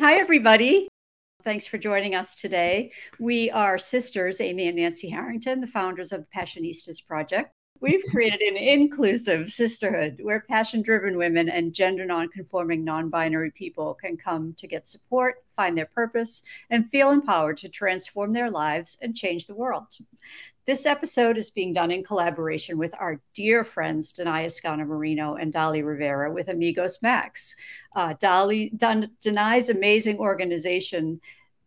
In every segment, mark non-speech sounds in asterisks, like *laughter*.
Hi, everybody. Thanks for joining us today. We are sisters, Amy and Nancy Harrington, the founders of the Passionistas Project. We've created an inclusive sisterhood where passion driven women and gender non-conforming non binary people can come to get support, find their purpose, and feel empowered to transform their lives and change the world. This episode is being done in collaboration with our dear friends Danai Escano Marino and Dali Rivera with Amigos Max. Uh, Dali, Danai's amazing organization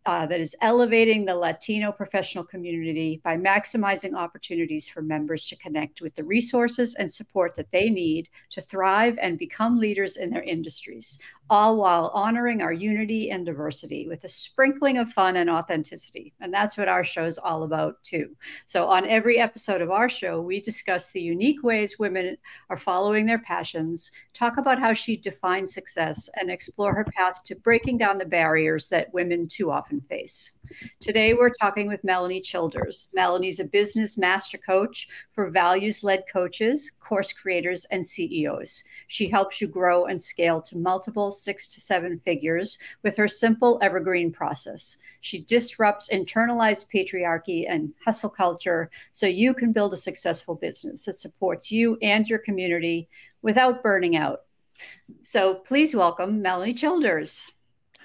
uh, that is elevating the Latino professional community by maximizing opportunities for members to connect with the resources and support that they need to thrive and become leaders in their industries all while honoring our unity and diversity with a sprinkling of fun and authenticity. And that's what our show is all about, too. So, on every episode of our show, we discuss the unique ways women are following their passions, talk about how she defines success, and explore her path to breaking down the barriers that women too often face. Today, we're talking with Melanie Childers. Melanie's a business master coach for values led coaches, course creators, and CEOs. She helps you grow and scale to multiple six to seven figures with her simple evergreen process. She disrupts internalized patriarchy and hustle culture so you can build a successful business that supports you and your community without burning out. So please welcome Melanie Childers.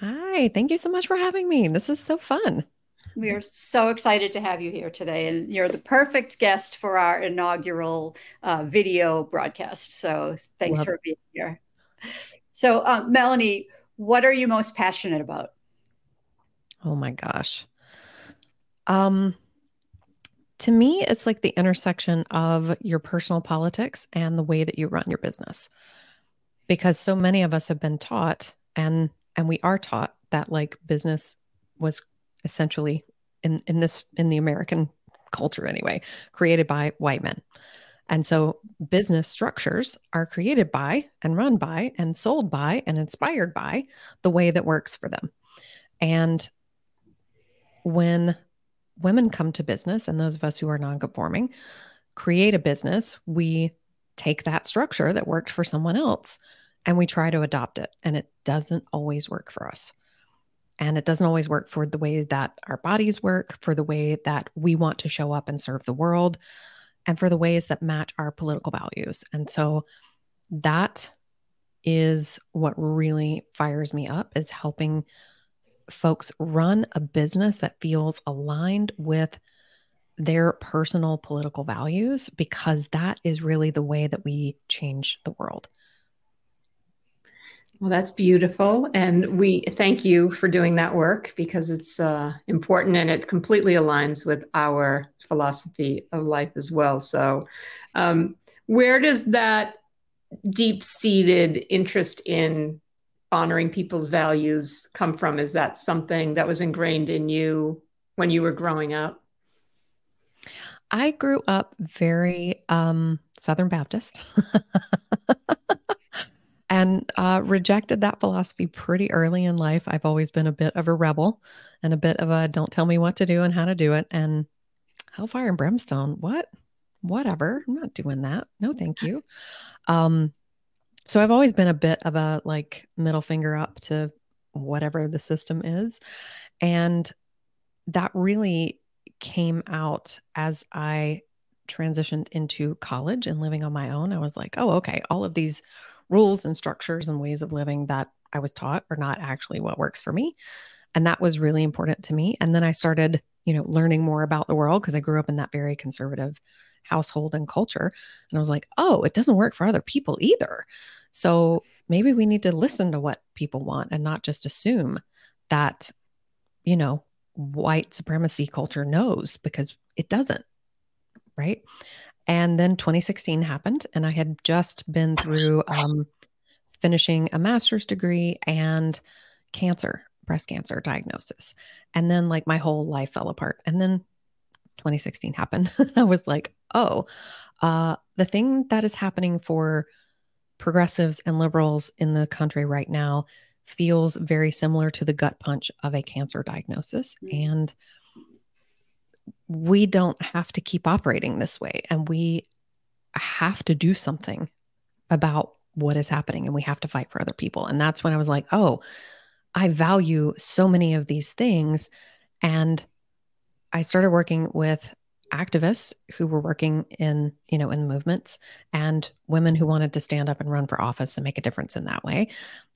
Hi, thank you so much for having me. This is so fun. We are so excited to have you here today, and you're the perfect guest for our inaugural uh, video broadcast. So thanks Love for being here. So, uh, Melanie, what are you most passionate about? Oh my gosh. Um, to me, it's like the intersection of your personal politics and the way that you run your business. Because so many of us have been taught and and we are taught that like business was essentially in in this in the American culture anyway, created by white men. And so business structures are created by and run by and sold by and inspired by the way that works for them. And when women come to business, and those of us who are nonconforming create a business, we take that structure that worked for someone else and we try to adopt it. And it doesn't always work for us. And it doesn't always work for the way that our bodies work, for the way that we want to show up and serve the world and for the ways that match our political values. And so that is what really fires me up is helping folks run a business that feels aligned with their personal political values because that is really the way that we change the world. Well, that's beautiful. And we thank you for doing that work because it's uh, important and it completely aligns with our philosophy of life as well. So, um, where does that deep seated interest in honoring people's values come from? Is that something that was ingrained in you when you were growing up? I grew up very um, Southern Baptist. *laughs* and uh, rejected that philosophy pretty early in life. I've always been a bit of a rebel and a bit of a don't tell me what to do and how to do it. And hellfire and brimstone, what? Whatever. I'm not doing that. No, thank you. Um, so I've always been a bit of a like middle finger up to whatever the system is. And that really came out as I transitioned into college and living on my own. I was like, oh, okay, all of these rules and structures and ways of living that I was taught are not actually what works for me. And that was really important to me. And then I started, you know, learning more about the world because I grew up in that very conservative household and culture. And I was like, oh, it doesn't work for other people either. So maybe we need to listen to what people want and not just assume that, you know, white supremacy culture knows because it doesn't. Right. And then 2016 happened, and I had just been through um, finishing a master's degree and cancer, breast cancer diagnosis. And then, like, my whole life fell apart. And then 2016 happened. *laughs* I was like, oh, uh, the thing that is happening for progressives and liberals in the country right now feels very similar to the gut punch of a cancer diagnosis. Mm-hmm. And we don't have to keep operating this way and we have to do something about what is happening and we have to fight for other people. And that's when I was like, oh, I value so many of these things. And I started working with activists who were working in, you know, in the movements and women who wanted to stand up and run for office and make a difference in that way.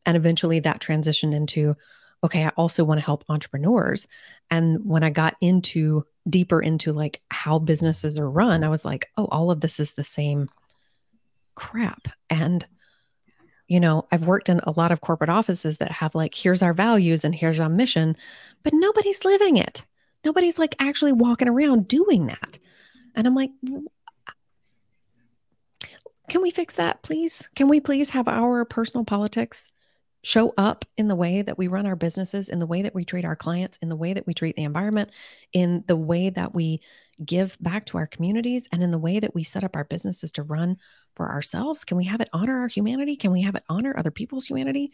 And eventually that transitioned into, okay, I also want to help entrepreneurs. And when I got into deeper into like how businesses are run, I was like, oh, all of this is the same crap. And you know, I've worked in a lot of corporate offices that have like, here's our values and here's our mission, but nobody's living it. Nobody's like actually walking around doing that. And I'm like, can we fix that, please? Can we please have our personal politics show up in the way that we run our businesses, in the way that we treat our clients, in the way that we treat the environment, in the way that we give back to our communities, and in the way that we set up our businesses to run for ourselves? Can we have it honor our humanity? Can we have it honor other people's humanity?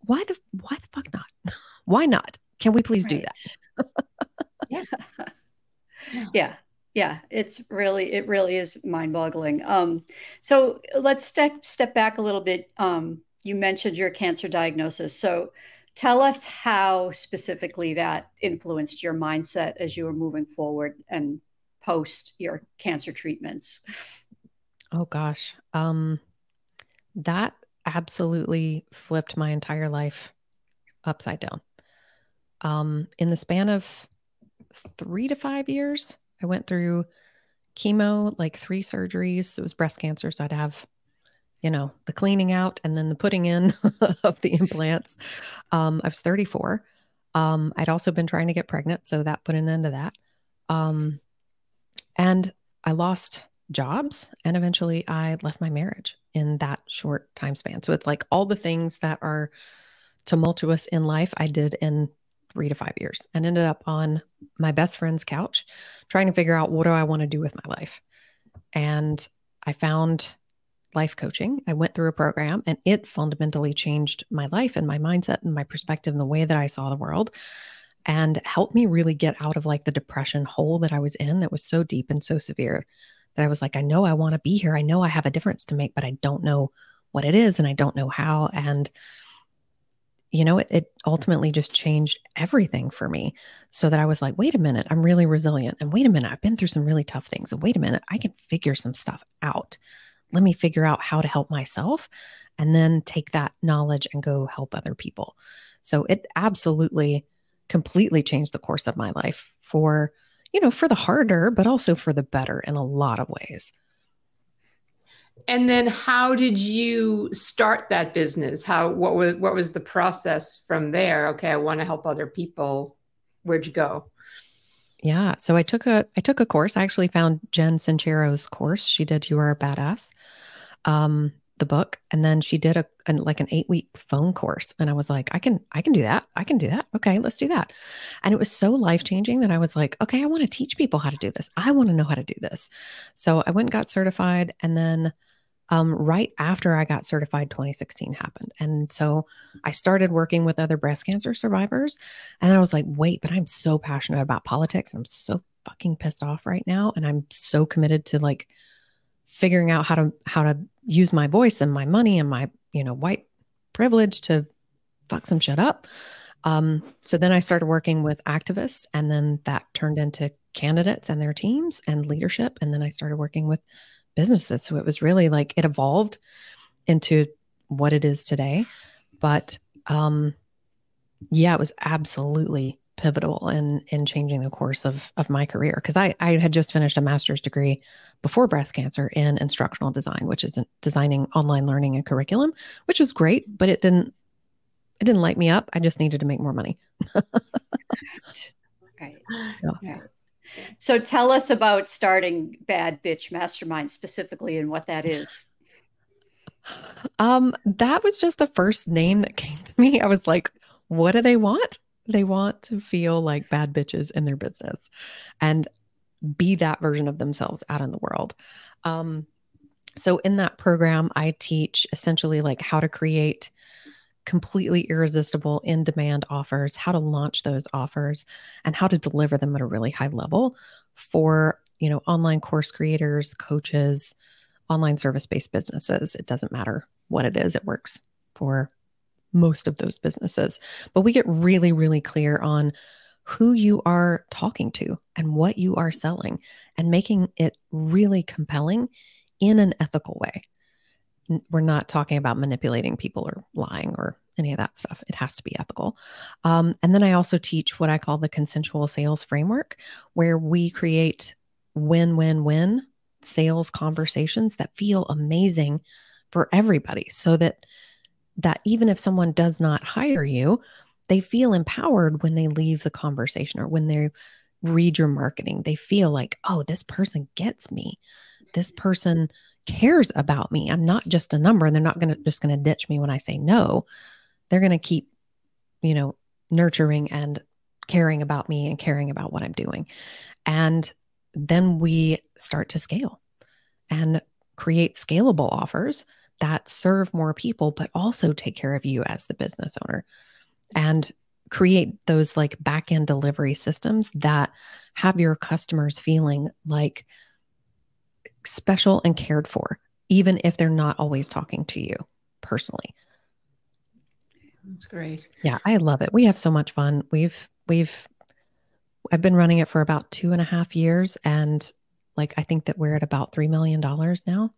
Why the why the fuck not? *laughs* why not? Can we please right. do that? *laughs* yeah. yeah yeah it's really it really is mind-boggling um so let's step step back a little bit um you mentioned your cancer diagnosis. So tell us how specifically that influenced your mindset as you were moving forward and post your cancer treatments. Oh gosh. Um that absolutely flipped my entire life upside down. Um in the span of 3 to 5 years, I went through chemo, like 3 surgeries. It was breast cancer, so I'd have you know, the cleaning out and then the putting in *laughs* of the implants. Um, I was 34. Um, I'd also been trying to get pregnant, so that put an end to that. Um, and I lost jobs and eventually I left my marriage in that short time span. So it's like all the things that are tumultuous in life, I did in three to five years and ended up on my best friend's couch trying to figure out what do I want to do with my life. And I found life coaching. I went through a program and it fundamentally changed my life and my mindset and my perspective and the way that I saw the world and helped me really get out of like the depression hole that I was in that was so deep and so severe that I was like, I know I want to be here. I know I have a difference to make, but I don't know what it is and I don't know how. And, you know, it, it ultimately just changed everything for me so that I was like, wait a minute, I'm really resilient. And wait a minute, I've been through some really tough things. And wait a minute, I can figure some stuff out let me figure out how to help myself and then take that knowledge and go help other people. So it absolutely completely changed the course of my life for, you know, for the harder, but also for the better in a lot of ways. And then how did you start that business? How what was what was the process from there? Okay, I want to help other people. Where'd you go? Yeah. So I took a I took a course. I actually found Jen Sincero's course. She did You Are a Badass, um, the book, and then she did a, a like an eight week phone course. And I was like, I can I can do that. I can do that. Okay, let's do that. And it was so life changing that I was like, okay, I want to teach people how to do this. I want to know how to do this. So I went and got certified, and then um, right after I got certified, 2016 happened. And so I started working with other breast cancer survivors. And I was like, wait, but I'm so passionate about politics. And I'm so fucking pissed off right now. And I'm so committed to like figuring out how to how to use my voice and my money and my, you know, white privilege to fuck some shit up. Um, so then I started working with activists, and then that turned into candidates and their teams and leadership. And then I started working with businesses. So it was really like it evolved into what it is today. But um, yeah, it was absolutely pivotal in in changing the course of of my career because I I had just finished a master's degree before breast cancer in instructional design, which is designing online learning and curriculum, which was great, but it didn't it didn't light me up. I just needed to make more money. *laughs* right. Yeah. So tell us about starting Bad Bitch Mastermind specifically and what that is. Um, that was just the first name that came to me. I was like, what do they want? They want to feel like bad bitches in their business and be that version of themselves out in the world. Um, so in that program, I teach essentially like how to create completely irresistible in demand offers, how to launch those offers and how to deliver them at a really high level for, you know, online course creators, coaches, online service-based businesses. It doesn't matter what it is. It works for most of those businesses. But we get really, really clear on who you are talking to and what you are selling and making it really compelling in an ethical way. We're not talking about manipulating people or lying or any of that stuff. It has to be ethical. Um, and then I also teach what I call the consensual sales framework, where we create win win win sales conversations that feel amazing for everybody so that that even if someone does not hire you they feel empowered when they leave the conversation or when they read your marketing. They feel like, oh, this person gets me. This person cares about me. I'm not just a number and they're not going to just going to ditch me when I say no. They're going to keep, you know, nurturing and caring about me and caring about what I'm doing. And then we start to scale and create scalable offers that serve more people, but also take care of you as the business owner and create those like back end delivery systems that have your customers feeling like special and cared for, even if they're not always talking to you personally. That's great. Yeah, I love it. We have so much fun. We've, we've, I've been running it for about two and a half years. And like, I think that we're at about $3 million now.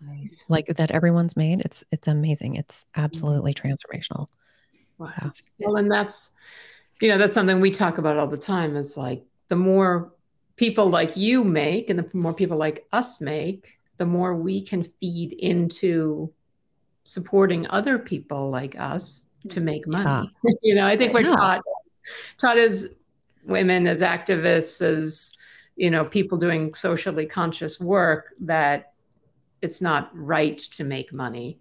Nice. Like that everyone's made. It's, it's amazing. It's absolutely mm-hmm. transformational. Wow. Well, and that's, you know, that's something we talk about all the time is like the more people like you make and the more people like us make, the more we can feed into supporting other people like us to mm-hmm. make money. *laughs* you know, I think we're taught taught as women, as activists, as you know, people doing socially conscious work that it's not right to make money.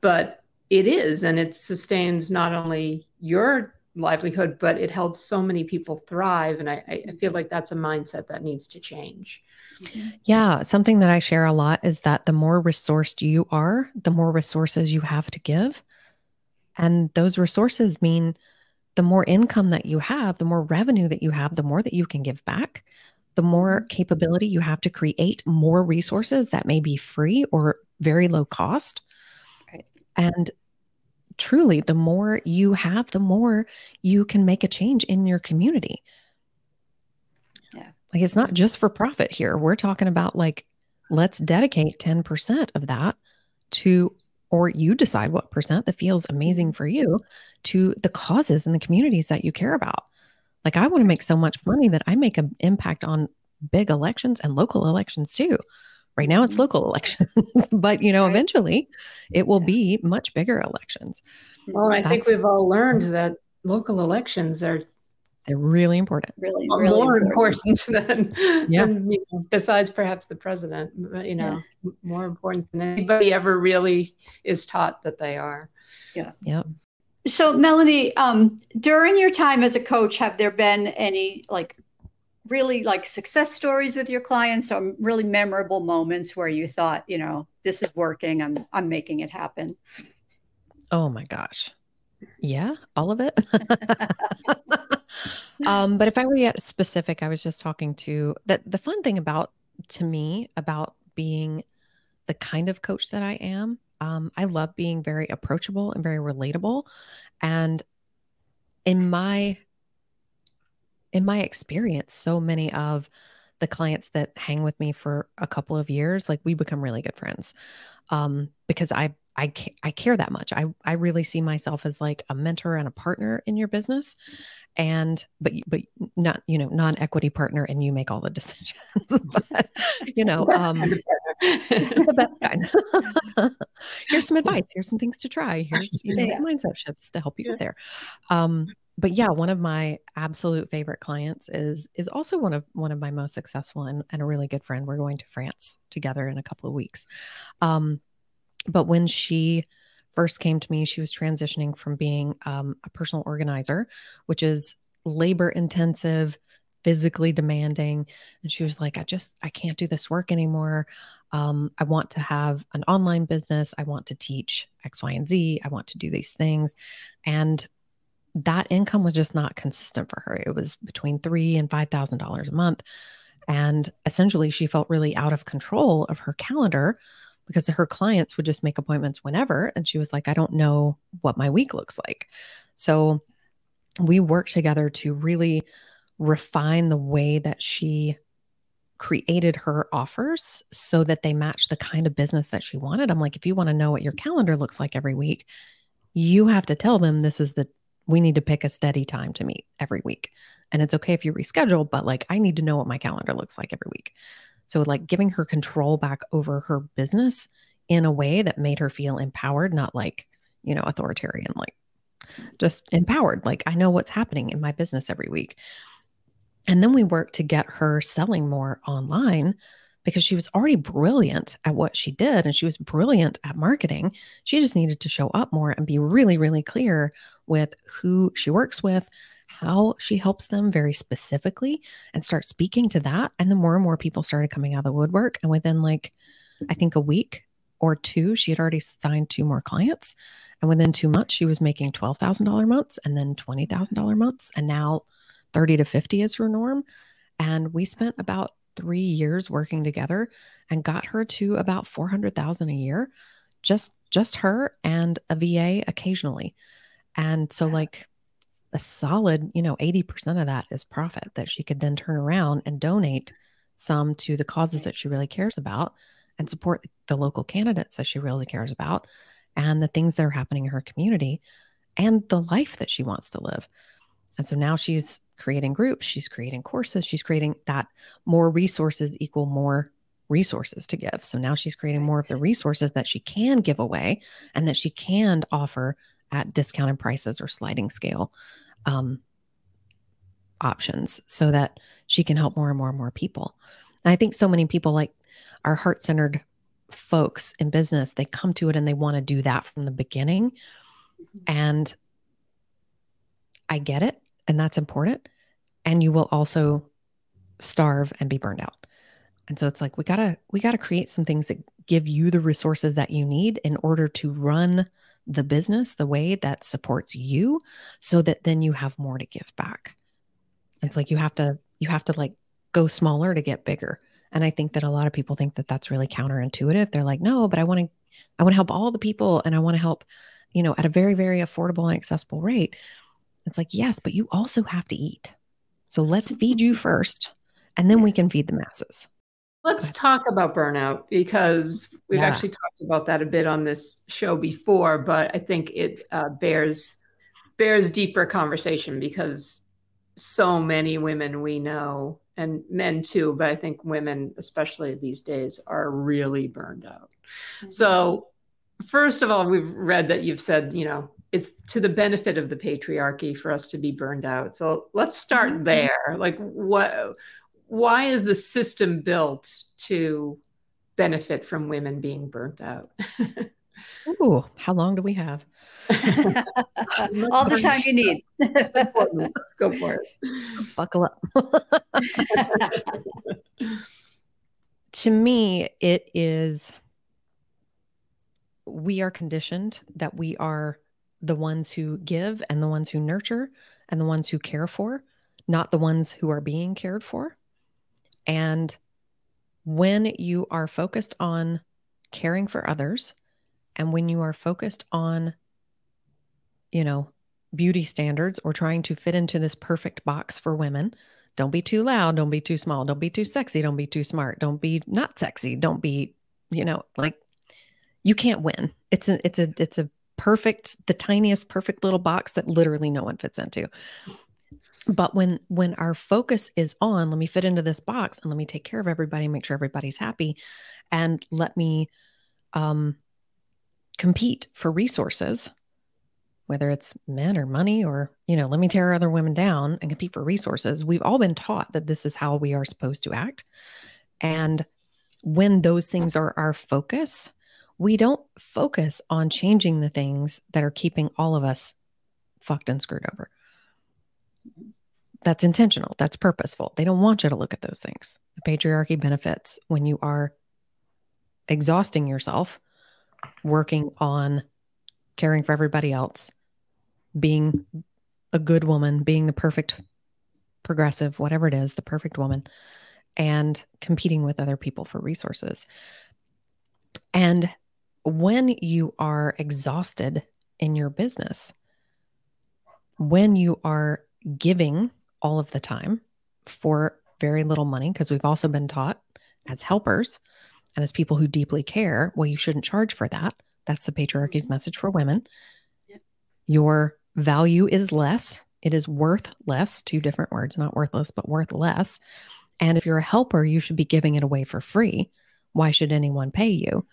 But it is and it sustains not only your livelihood but it helps so many people thrive and I, I feel like that's a mindset that needs to change. Yeah something that i share a lot is that the more resourced you are the more resources you have to give. And those resources mean the more income that you have the more revenue that you have the more that you can give back the more mm-hmm. capability you have to create more resources that may be free or very low cost. And truly, the more you have, the more you can make a change in your community. Yeah. Like it's not just for profit here. We're talking about like, let's dedicate 10% of that to, or you decide what percent that feels amazing for you to the causes and the communities that you care about. Like, I want to make so much money that I make an impact on big elections and local elections too. Right now it's local elections, *laughs* but you know, right. eventually it will be much bigger elections. Well, I That's, think we've all learned that local elections are they're really important. Really, really more important, important *laughs* than, yeah. Than, you know, besides perhaps the president, you know, yeah. more important than anybody ever really is taught that they are. Yeah. Yeah. So, Melanie, um, during your time as a coach, have there been any like really like success stories with your clients or really memorable moments where you thought, you know, this is working, I'm I'm making it happen? Oh my gosh. Yeah, all of it. *laughs* um, but if I were to get specific, I was just talking to that the fun thing about to me about being the kind of coach that I am, um, I love being very approachable and very relatable. And in my in my experience, so many of the clients that hang with me for a couple of years, like we become really good friends um, because I I I care that much. I I really see myself as like a mentor and a partner in your business, and but but not you know non equity partner, and you make all the *laughs* decisions. but you know, um, *laughs* the best kind. *laughs* Here's some advice. Here's some things to try. Here's you know yeah. mindset shifts to help you get there. Um, but yeah, one of my absolute favorite clients is is also one of one of my most successful and, and a really good friend. We're going to France together in a couple of weeks. Um, but when she first came to me, she was transitioning from being um, a personal organizer, which is labor intensive, physically demanding, and she was like, "I just I can't do this work anymore. Um, I want to have an online business. I want to teach X, Y, and Z. I want to do these things," and that income was just not consistent for her. It was between three and five thousand dollars a month. And essentially she felt really out of control of her calendar because her clients would just make appointments whenever. And she was like, I don't know what my week looks like. So we worked together to really refine the way that she created her offers so that they match the kind of business that she wanted. I'm like, if you want to know what your calendar looks like every week, you have to tell them this is the we need to pick a steady time to meet every week. And it's okay if you reschedule, but like I need to know what my calendar looks like every week. So, like giving her control back over her business in a way that made her feel empowered, not like, you know, authoritarian, like just empowered. Like I know what's happening in my business every week. And then we work to get her selling more online because she was already brilliant at what she did and she was brilliant at marketing. She just needed to show up more and be really, really clear with who she works with, how she helps them very specifically, and start speaking to that. And then more and more people started coming out of the woodwork. And within like, I think a week or two, she had already signed two more clients. And within two months, she was making $12,000 months and then $20,000 months. And now 30 to 50 is her norm. And we spent about three years working together and got her to about 400,000 a year, just, just her and a VA occasionally. And so like a solid, you know, 80% of that is profit that she could then turn around and donate some to the causes that she really cares about and support the local candidates that she really cares about and the things that are happening in her community and the life that she wants to live. And so now she's creating groups, she's creating courses, she's creating that more resources equal more resources to give. So now she's creating more of the resources that she can give away and that she can offer at discounted prices or sliding scale um, options so that she can help more and more and more people. And I think so many people like our heart centered folks in business, they come to it and they want to do that from the beginning. Mm-hmm. And I get it. And that's important. And you will also starve and be burned out. And so it's like we gotta we gotta create some things that give you the resources that you need in order to run the business the way that supports you so that then you have more to give back. It's like you have to you have to like go smaller to get bigger. And I think that a lot of people think that that's really counterintuitive. They're like, no, but I want to, I want to help all the people and I want to help, you know, at a very, very affordable and accessible rate. It's like, yes, but you also have to eat. So let's feed you *laughs* first and then we can feed the masses. Let's talk about burnout because we've yeah. actually talked about that a bit on this show before, but I think it uh, bears bears deeper conversation because so many women we know and men too, but I think women, especially these days, are really burned out. Mm-hmm. So, first of all, we've read that you've said, you know, it's to the benefit of the patriarchy for us to be burned out. So, let's start mm-hmm. there. Like, what, why is the system built to benefit from women being burnt out? *laughs* Ooh, how long do we have? *laughs* All the time you need. *laughs* Go for it. Buckle up. to me, it is we are conditioned that we are the ones who give and the ones who nurture and the ones who care for, not the ones who are being cared for. And when you are focused on caring for others and when you are focused on you know, beauty standards or trying to fit into this perfect box for women. Don't be too loud. Don't be too small. Don't be too sexy. Don't be too smart. Don't be not sexy. Don't be, you know, like you can't win. It's a, it's a, it's a perfect, the tiniest, perfect little box that literally no one fits into. But when, when our focus is on, let me fit into this box and let me take care of everybody, make sure everybody's happy, and let me um, compete for resources whether it's men or money or, you know, let me tear other women down and compete for resources. We've all been taught that this is how we are supposed to act. And when those things are our focus, we don't focus on changing the things that are keeping all of us fucked and screwed over. That's intentional. That's purposeful. They don't want you to look at those things. The patriarchy benefits when you are exhausting yourself working on caring for everybody else being a good woman, being the perfect progressive, whatever it is, the perfect woman, and competing with other people for resources. And when you are exhausted in your business, when you are giving all of the time for very little money, because we've also been taught as helpers and as people who deeply care, well, you shouldn't charge for that. That's the patriarchy's mm-hmm. message for women. Your value is less. It is worth less, two different words, not worthless, but worth less. And if you're a helper, you should be giving it away for free. Why should anyone pay you?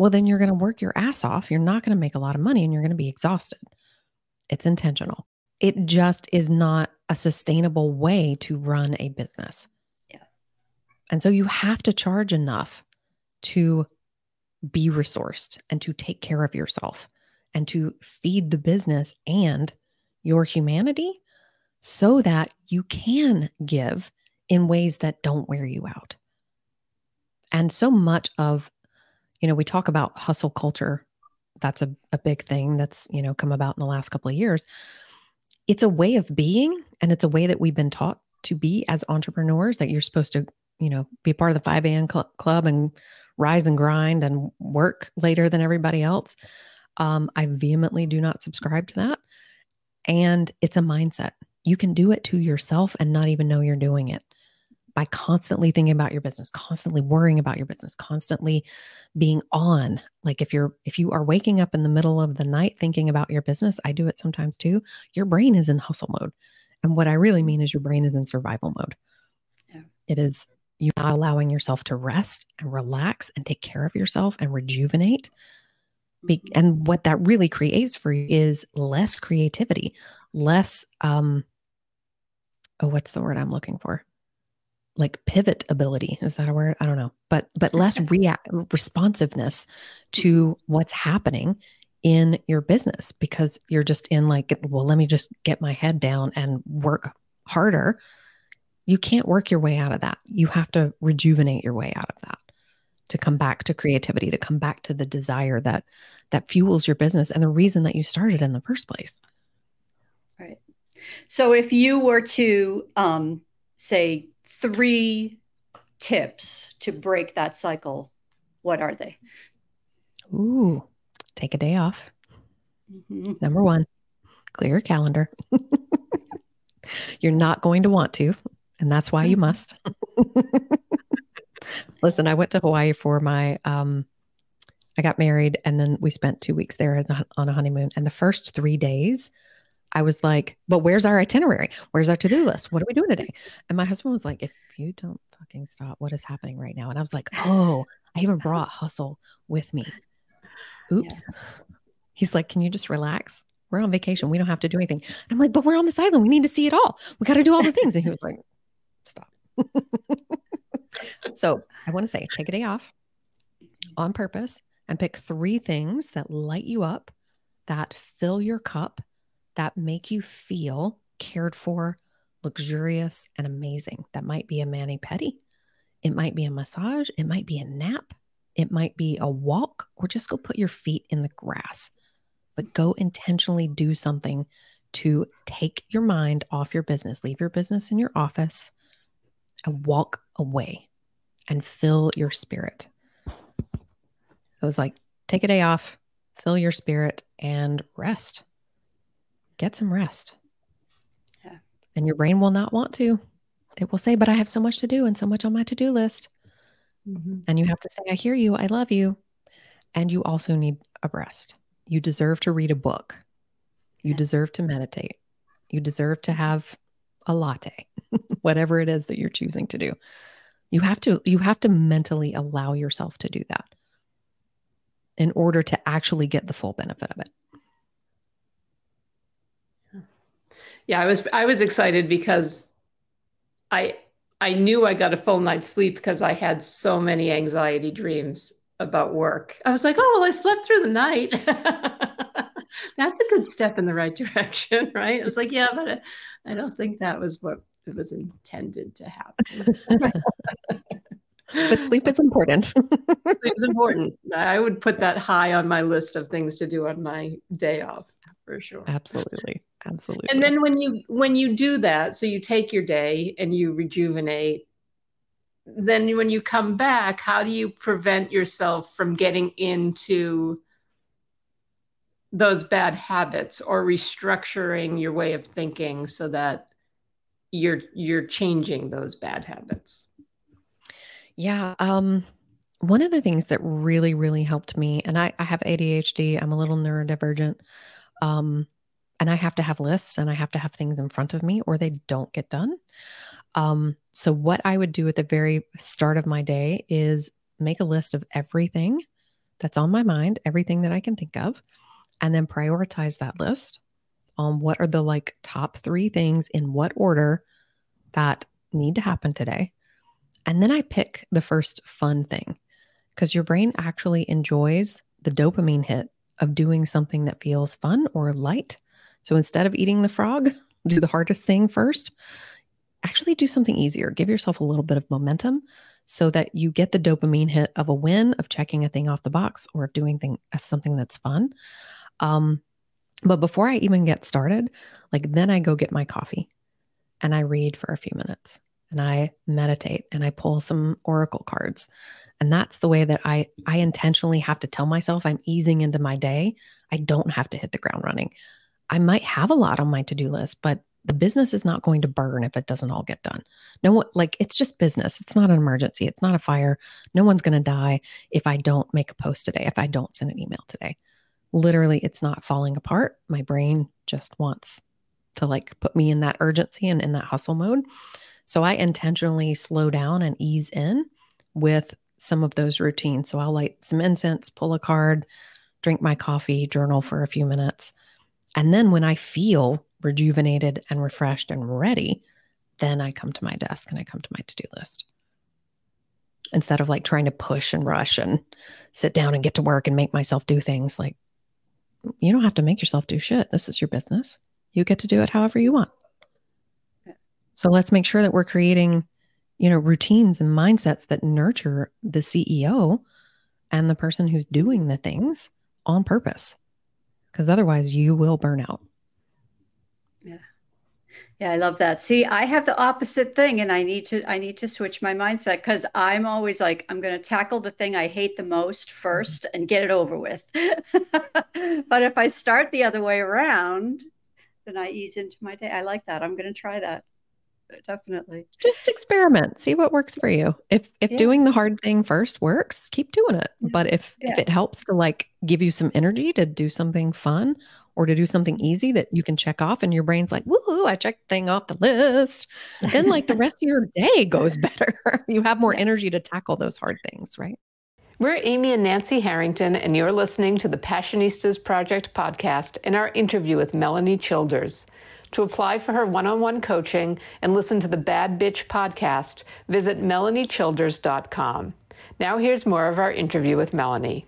Well, then you're going to work your ass off. You're not going to make a lot of money and you're going to be exhausted. It's intentional. It just is not a sustainable way to run a business. Yeah. And so you have to charge enough to be resourced and to take care of yourself and to feed the business and your humanity so that you can give in ways that don't wear you out. And so much of, you know, we talk about hustle culture. That's a, a big thing that's, you know, come about in the last couple of years. It's a way of being and it's a way that we've been taught to be as entrepreneurs that you're supposed to, you know, be part of the 5 a.m. Cl- club and rise and grind and work later than everybody else. Um, I vehemently do not subscribe to that. And it's a mindset. You can do it to yourself and not even know you're doing it by constantly thinking about your business, constantly worrying about your business, constantly being on. Like if you're if you are waking up in the middle of the night thinking about your business, I do it sometimes too. Your brain is in hustle mode. And what I really mean is your brain is in survival mode. Yeah. It is you're not allowing yourself to rest and relax and take care of yourself and rejuvenate. Be- mm-hmm. and what that really creates for you is less creativity, less um oh what's the word I'm looking for? Like pivot ability. Is that a word? I don't know. But but less *laughs* react responsiveness to what's happening in your business because you're just in like well let me just get my head down and work harder. You can't work your way out of that. You have to rejuvenate your way out of that to come back to creativity to come back to the desire that that fuels your business and the reason that you started in the first place. Right. So if you were to um, say three tips to break that cycle, what are they? Ooh, take a day off. Mm-hmm. Number one, clear your calendar. *laughs* You're not going to want to, and that's why you mm-hmm. must. *laughs* Listen, I went to Hawaii for my um I got married and then we spent 2 weeks there on a honeymoon and the first 3 days I was like, but where's our itinerary? Where's our to-do list? What are we doing today? And my husband was like, if you don't fucking stop, what is happening right now? And I was like, oh, I even *laughs* brought hustle with me. Oops. Yeah. He's like, can you just relax? We're on vacation. We don't have to do anything. I'm like, but we're on this island. We need to see it all. We got to do all the things. And he was like, stop. *laughs* so I want to say, take a day off on purpose and pick three things that light you up, that fill your cup, that make you feel cared for, luxurious, and amazing. That might be a mani pedi. It might be a massage. It might be a nap. It might be a walk, or just go put your feet in the grass. But go intentionally do something to take your mind off your business, leave your business in your office, and walk away and fill your spirit. It was like, take a day off, fill your spirit, and rest get some rest. Yeah. And your brain will not want to. It will say, but I have so much to do and so much on my to do list. Mm-hmm. And you have to say, I hear you. I love you. And you also need a rest. You deserve to read a book. You yeah. deserve to meditate. You deserve to have a latte, *laughs* whatever it is that you're choosing to do. You have to you have to mentally allow yourself to do that in order to actually get the full benefit of it. Yeah, I was I was excited because I I knew I got a full night's sleep because I had so many anxiety dreams about work. I was like, oh well, I slept through the night. *laughs* That's a good step in the right direction, *laughs* right? I was like, yeah, but I don't think that was what it was intended to happen. *laughs* but sleep is important. sleep is important. I would put that high on my list of things to do on my day off for sure. Absolutely. Absolutely. And then when you when you do that, so you take your day and you rejuvenate, then when you come back, how do you prevent yourself from getting into those bad habits or restructuring your way of thinking so that you're you're changing those bad habits? Yeah, um one of the things that really really helped me and I, I have ADHD, I'm a little neurodivergent. Um and I have to have lists and I have to have things in front of me or they don't get done. Um, so, what I would do at the very start of my day is make a list of everything that's on my mind, everything that I can think of, and then prioritize that list on what are the like top three things in what order that need to happen today. And then I pick the first fun thing because your brain actually enjoys the dopamine hit of doing something that feels fun or light. So instead of eating the frog, *laughs* do the hardest thing first actually do something easier. Give yourself a little bit of momentum so that you get the dopamine hit of a win of checking a thing off the box or of doing thing, uh, something that's fun. Um, but before I even get started, like then I go get my coffee and I read for a few minutes and I meditate and I pull some oracle cards. And that's the way that I I intentionally have to tell myself I'm easing into my day. I don't have to hit the ground running. I might have a lot on my to-do list, but the business is not going to burn if it doesn't all get done. No one, like, it's just business. It's not an emergency. It's not a fire. No one's going to die if I don't make a post today, if I don't send an email today. Literally, it's not falling apart. My brain just wants to like put me in that urgency and in that hustle mode. So I intentionally slow down and ease in with some of those routines. So I'll light some incense, pull a card, drink my coffee, journal for a few minutes. And then when I feel rejuvenated and refreshed and ready, then I come to my desk and I come to my to do list. Instead of like trying to push and rush and sit down and get to work and make myself do things, like you don't have to make yourself do shit. This is your business. You get to do it however you want. So let's make sure that we're creating, you know, routines and mindsets that nurture the CEO and the person who's doing the things on purpose. Because otherwise, you will burn out. Yeah, Yeah, I love that. See, I have the opposite thing and I need to I need to switch my mindset cuz I'm always like I'm going to tackle the thing I hate the most first and get it over with. *laughs* but if I start the other way around, then I ease into my day. I like that. I'm going to try that. Definitely. Just experiment. See what works for you. If if yeah. doing the hard thing first works, keep doing it. But if yeah. if it helps to like give you some energy to do something fun or to do something easy that you can check off and your brain's like, woohoo, I checked thing off the list. Then like the rest of your day goes *laughs* better. *laughs* you have more energy to tackle those hard things, right? We're Amy and Nancy Harrington, and you're listening to the Passionistas Project podcast and our interview with Melanie Childers. To apply for her one on one coaching and listen to the Bad Bitch podcast, visit melaniechilders.com. Now, here's more of our interview with Melanie.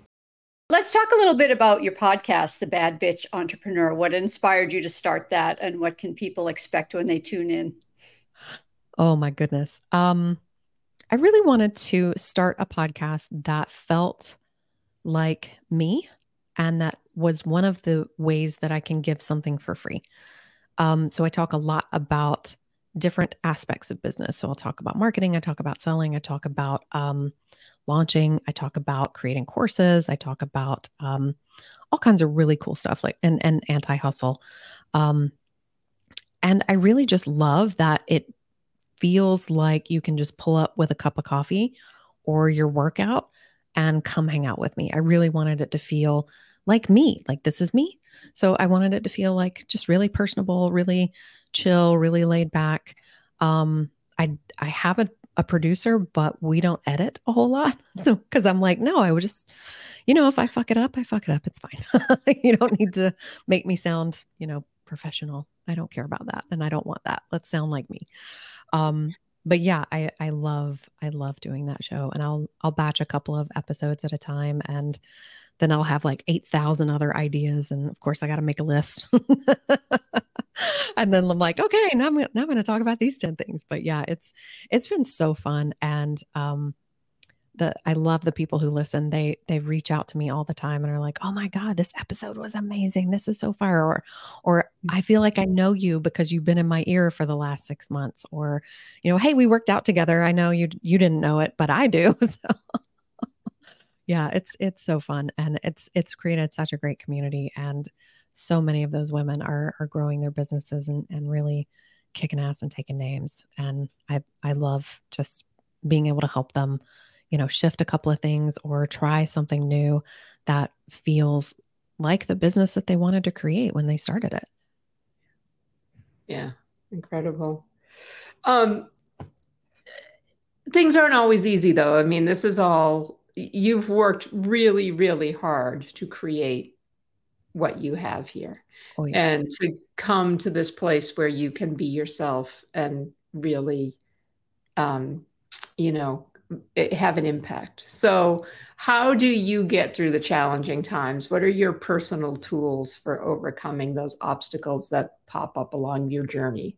Let's talk a little bit about your podcast, The Bad Bitch Entrepreneur. What inspired you to start that and what can people expect when they tune in? Oh my goodness. Um I really wanted to start a podcast that felt like me and that was one of the ways that I can give something for free. Um, so I talk a lot about different aspects of business. So I'll talk about marketing, I talk about selling, I talk about um, launching. I talk about creating courses. I talk about um, all kinds of really cool stuff like and and anti hustle. Um, and I really just love that it feels like you can just pull up with a cup of coffee or your workout and come hang out with me. I really wanted it to feel like me, like this is me. So I wanted it to feel like just really personable, really chill, really laid back. Um, I I have a a producer, but we don't edit a whole lot. *laughs* So, cause I'm like, no, I would just, you know, if I fuck it up, I fuck it up. It's fine. *laughs* you don't need to make me sound, you know, professional. I don't care about that. And I don't want that. Let's sound like me. Um, but yeah, I, I love, I love doing that show and I'll, I'll batch a couple of episodes at a time and then I'll have like 8,000 other ideas. And of course I got to make a list. and then I'm like, okay, now I'm, now I'm going to talk about these 10 things. But yeah, it's, it's been so fun. And, um, the I love the people who listen. They they reach out to me all the time and are like, "Oh my god, this episode was amazing. This is so fire." Or or I feel like I know you because you've been in my ear for the last 6 months or you know, "Hey, we worked out together. I know you you didn't know it, but I do." *laughs* So yeah, it's it's so fun and it's it's created such a great community and so many of those women are are growing their businesses and and really kicking ass and taking names and I I love just being able to help them you know, shift a couple of things or try something new that feels like the business that they wanted to create when they started it. Yeah, incredible. Um, things aren't always easy, though. I mean, this is all you've worked really, really hard to create what you have here oh, yeah. and to come to this place where you can be yourself and really, um, you know, have an impact. So, how do you get through the challenging times? What are your personal tools for overcoming those obstacles that pop up along your journey?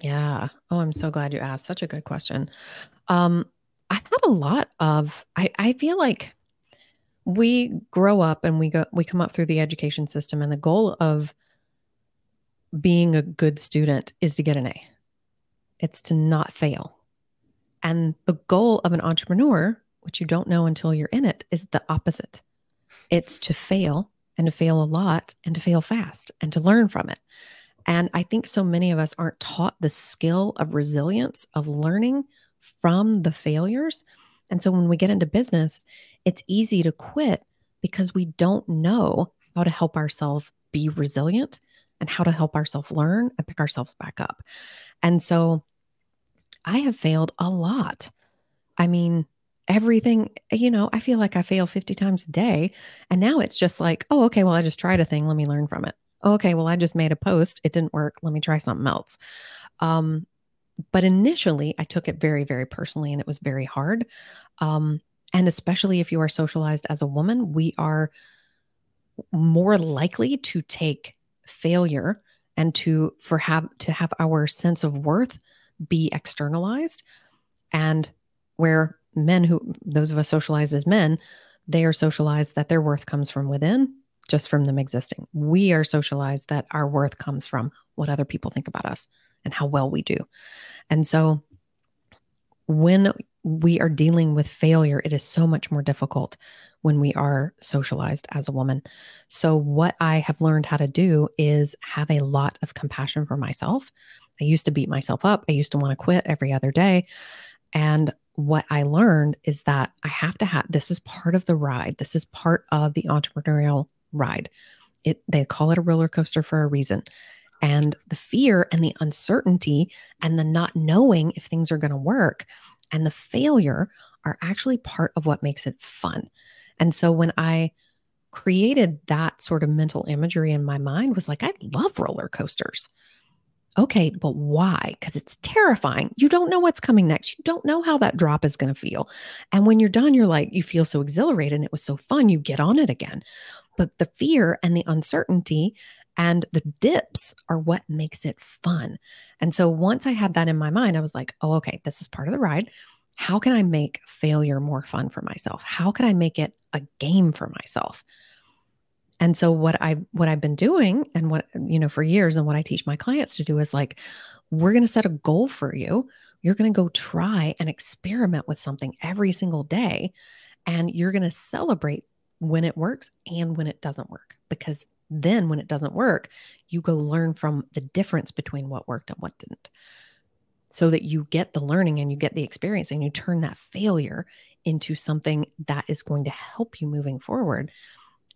Yeah. Oh, I'm so glad you asked. Such a good question. Um, I've had a lot of, I, I feel like we grow up and we go, we come up through the education system, and the goal of being a good student is to get an A. It's to not fail. And the goal of an entrepreneur, which you don't know until you're in it, is the opposite it's to fail and to fail a lot and to fail fast and to learn from it. And I think so many of us aren't taught the skill of resilience, of learning from the failures. And so when we get into business, it's easy to quit because we don't know how to help ourselves be resilient and how to help ourselves learn and pick ourselves back up. And so I have failed a lot. I mean, everything, you know, I feel like I fail 50 times a day. And now it's just like, oh, okay, well, I just tried a thing. Let me learn from it. Oh, okay, well, I just made a post. It didn't work. Let me try something else. Um, but initially, I took it very, very personally and it was very hard. Um, and especially if you are socialized as a woman, we are more likely to take failure and to for have to have our sense of worth be externalized and where men who those of us socialized as men they are socialized that their worth comes from within just from them existing we are socialized that our worth comes from what other people think about us and how well we do and so when we are dealing with failure it is so much more difficult when we are socialized as a woman so what i have learned how to do is have a lot of compassion for myself I used to beat myself up. I used to want to quit every other day. And what I learned is that I have to have this is part of the ride. This is part of the entrepreneurial ride. It they call it a roller coaster for a reason. And the fear and the uncertainty and the not knowing if things are going to work and the failure are actually part of what makes it fun. And so when I created that sort of mental imagery in my mind was like I love roller coasters. Okay, but why? Because it's terrifying. You don't know what's coming next. You don't know how that drop is going to feel. And when you're done, you're like, you feel so exhilarated and it was so fun. You get on it again. But the fear and the uncertainty and the dips are what makes it fun. And so once I had that in my mind, I was like, oh, okay, this is part of the ride. How can I make failure more fun for myself? How can I make it a game for myself? And so what I what I've been doing and what you know for years and what I teach my clients to do is like we're going to set a goal for you. You're going to go try and experiment with something every single day and you're going to celebrate when it works and when it doesn't work because then when it doesn't work, you go learn from the difference between what worked and what didn't. So that you get the learning and you get the experience and you turn that failure into something that is going to help you moving forward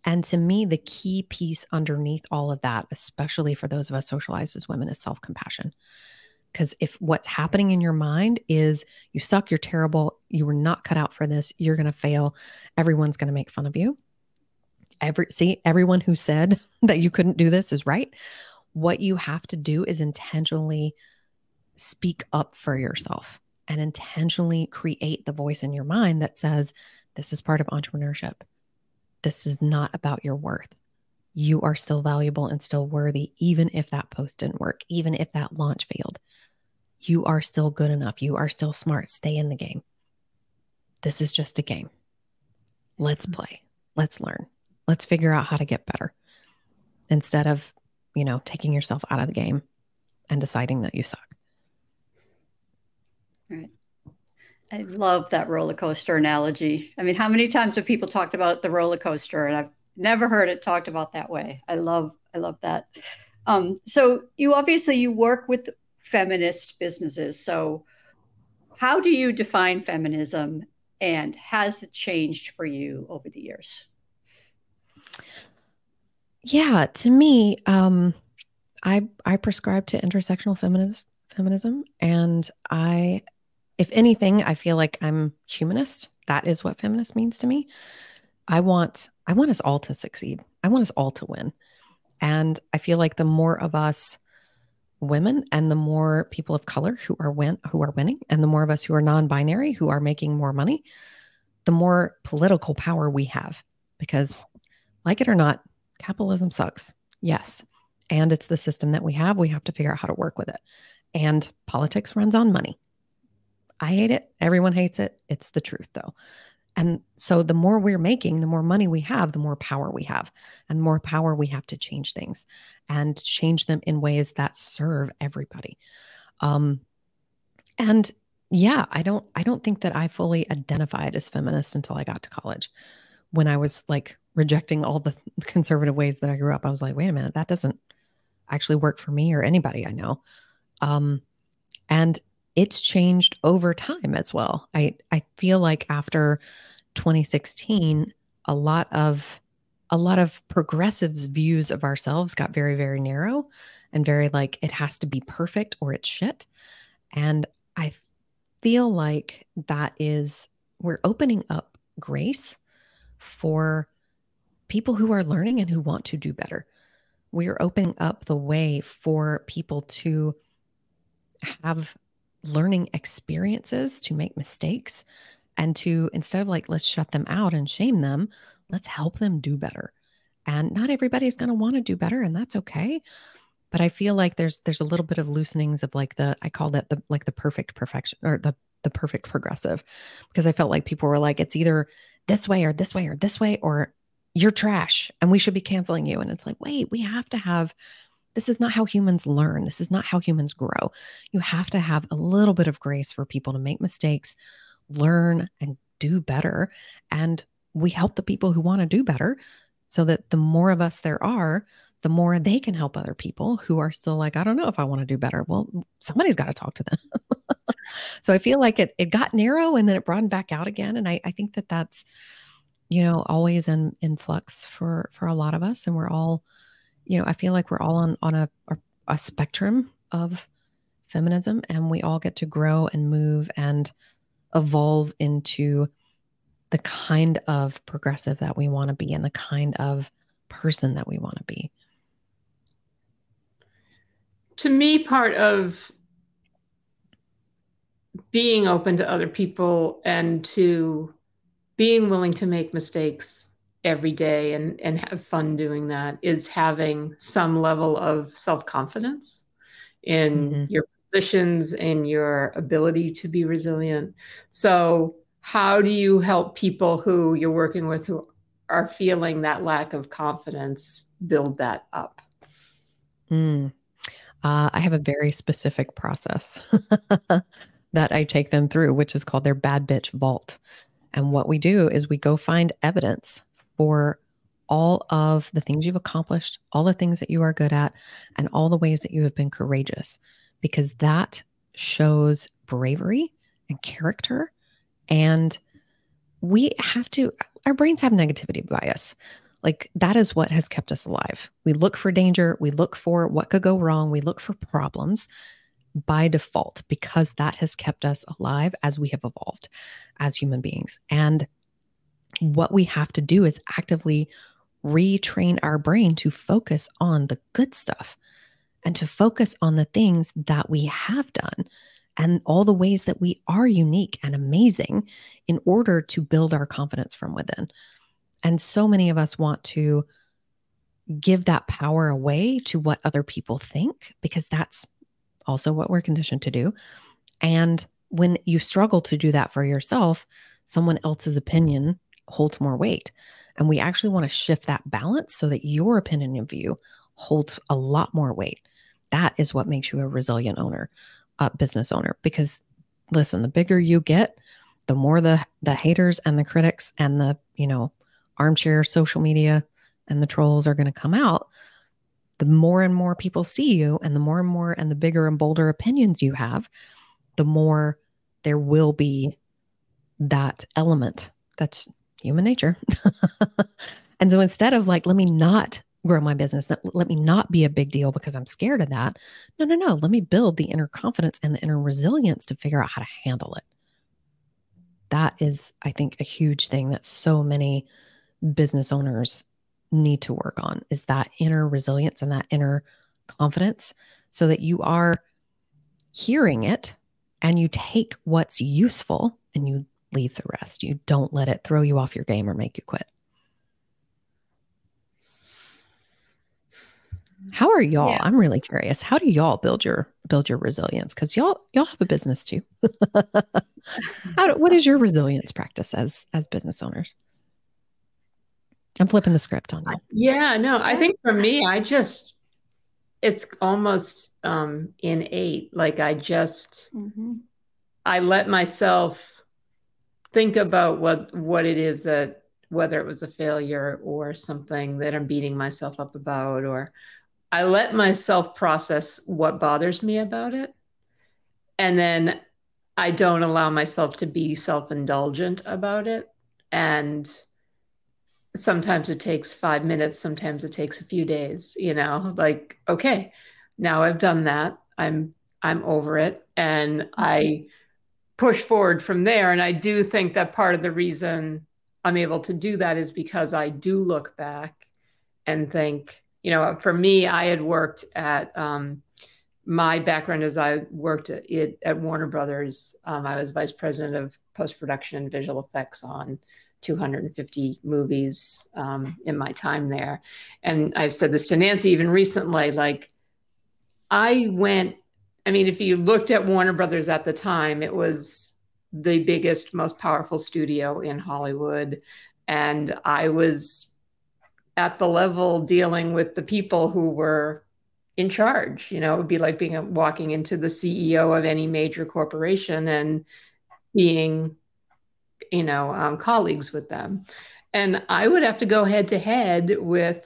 and to me, the key piece underneath all of that, especially for those of us socialized as women, is self compassion. Because if what's happening in your mind is you suck, you're terrible, you were not cut out for this, you're going to fail, everyone's going to make fun of you. Every see, everyone who said *laughs* that you couldn't do this is right. What you have to do is intentionally speak up for yourself and intentionally create the voice in your mind that says, This is part of entrepreneurship this is not about your worth. You are still valuable and still worthy, even if that post didn't work, even if that launch failed. You are still good enough. You are still smart. Stay in the game. this is just a game. Let's mm-hmm. play. Let's learn. Let's figure out how to get better instead of, you know, taking yourself out of the game and deciding that you suck. Right. I love that roller coaster analogy. I mean, how many times have people talked about the roller coaster and I've never heard it talked about that way. I love I love that. Um, so you obviously you work with feminist businesses. So how do you define feminism and has it changed for you over the years? Yeah, to me, um, I I prescribe to intersectional feminist feminism, and I, if anything, I feel like I'm humanist. That is what feminist means to me. I want I want us all to succeed. I want us all to win, and I feel like the more of us women and the more people of color who are win who are winning and the more of us who are non-binary who are making more money the more political power we have because like it or not capitalism sucks. Yes. And it's the system that we have. We have to figure out how to work with it. And politics runs on money. I hate it. Everyone hates it. It's the truth though. And so the more we're making, the more money we have, the more power we have, and the more power we have to change things and change them in ways that serve everybody. Um, and yeah, I don't I don't think that I fully identified as feminist until I got to college. When I was like rejecting all the *laughs* conservative ways that I grew up, I was like, wait a minute, that doesn't actually work for me or anybody I know. Um, and it's changed over time as well. I I feel like after 2016, a lot of a lot of progressives' views of ourselves got very very narrow and very like it has to be perfect or it's shit. And I feel like that is we're opening up grace for people who are learning and who want to do better. We're opening up the way for people to have learning experiences to make mistakes and to instead of like let's shut them out and shame them let's help them do better. And not everybody's going to want to do better and that's okay. But i feel like there's there's a little bit of loosenings of like the i call that the like the perfect perfection or the the perfect progressive. Because i felt like people were like it's either this way or this way or this way or you're trash and we should be canceling you and it's like wait we have to have this is not how humans learn. This is not how humans grow. You have to have a little bit of grace for people to make mistakes, learn, and do better. And we help the people who want to do better so that the more of us there are, the more they can help other people who are still like, I don't know if I want to do better. Well, somebody's got to talk to them. *laughs* so I feel like it, it got narrow and then it broadened back out again. And I, I think that that's, you know, always in, in flux for, for a lot of us. And we're all, you know, I feel like we're all on on a, a spectrum of feminism and we all get to grow and move and evolve into the kind of progressive that we want to be and the kind of person that we want to be. To me, part of being open to other people and to being willing to make mistakes every day and, and have fun doing that is having some level of self confidence in mm-hmm. your positions and your ability to be resilient. So, how do you help people who you're working with who are feeling that lack of confidence build that up? Mm. Uh, I have a very specific process *laughs* that I take them through, which is called their bad bitch vault. And what we do is we go find evidence for all of the things you've accomplished, all the things that you are good at, and all the ways that you have been courageous, because that shows bravery and character. And we have to, our brains have negativity bias. Like that is what has kept us alive. We look for danger, we look for what could go wrong, we look for problems by default because that has kept us alive as we have evolved as human beings. And what we have to do is actively retrain our brain to focus on the good stuff and to focus on the things that we have done and all the ways that we are unique and amazing in order to build our confidence from within. And so many of us want to give that power away to what other people think because that's also what we're conditioned to do. And when you struggle to do that for yourself, someone else's opinion holds more weight. And we actually want to shift that balance so that your opinion of you holds a lot more weight. That is what makes you a resilient owner, a business owner. Because listen, the bigger you get, the more the the haters and the critics and the, you know, armchair social media and the trolls are going to come out. The more and more people see you and the more and more and the bigger and bolder opinions you have, the more there will be that element that's human nature. *laughs* and so instead of like, let me not grow my business, let me not be a big deal because I'm scared of that. No, no, no. Let me build the inner confidence and the inner resilience to figure out how to handle it. That is, I think, a huge thing that so many business owners need to work on is that inner resilience and that inner confidence so that you are hearing it and you take what's useful and you leave the rest. You don't let it throw you off your game or make you quit. How are y'all? Yeah. I'm really curious. How do y'all build your build your resilience? Because y'all y'all have a business too. *laughs* How do, what is your resilience practice as as business owners? I'm flipping the script on you. Yeah, no, I think for me, I just it's almost um innate. Like I just mm-hmm. I let myself think about what what it is that whether it was a failure or something that I'm beating myself up about or I let myself process what bothers me about it and then I don't allow myself to be self-indulgent about it and sometimes it takes 5 minutes sometimes it takes a few days you know like okay now I've done that I'm I'm over it and I push forward from there. And I do think that part of the reason I'm able to do that is because I do look back and think, you know, for me, I had worked at um, my background as I worked at, at Warner Brothers. Um, I was vice president of post production and visual effects on 250 movies um, in my time there. And I've said this to Nancy even recently like, I went I mean, if you looked at Warner Brothers at the time, it was the biggest, most powerful studio in Hollywood. And I was at the level dealing with the people who were in charge. You know, it would be like being walking into the CEO of any major corporation and being, you know, um, colleagues with them. And I would have to go head to head with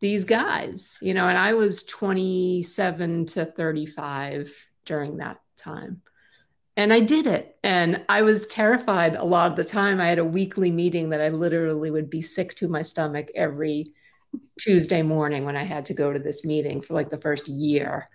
these guys, you know, and I was 27 to 35 during that time. And I did it. And I was terrified a lot of the time. I had a weekly meeting that I literally would be sick to my stomach every Tuesday morning when I had to go to this meeting for like the first year.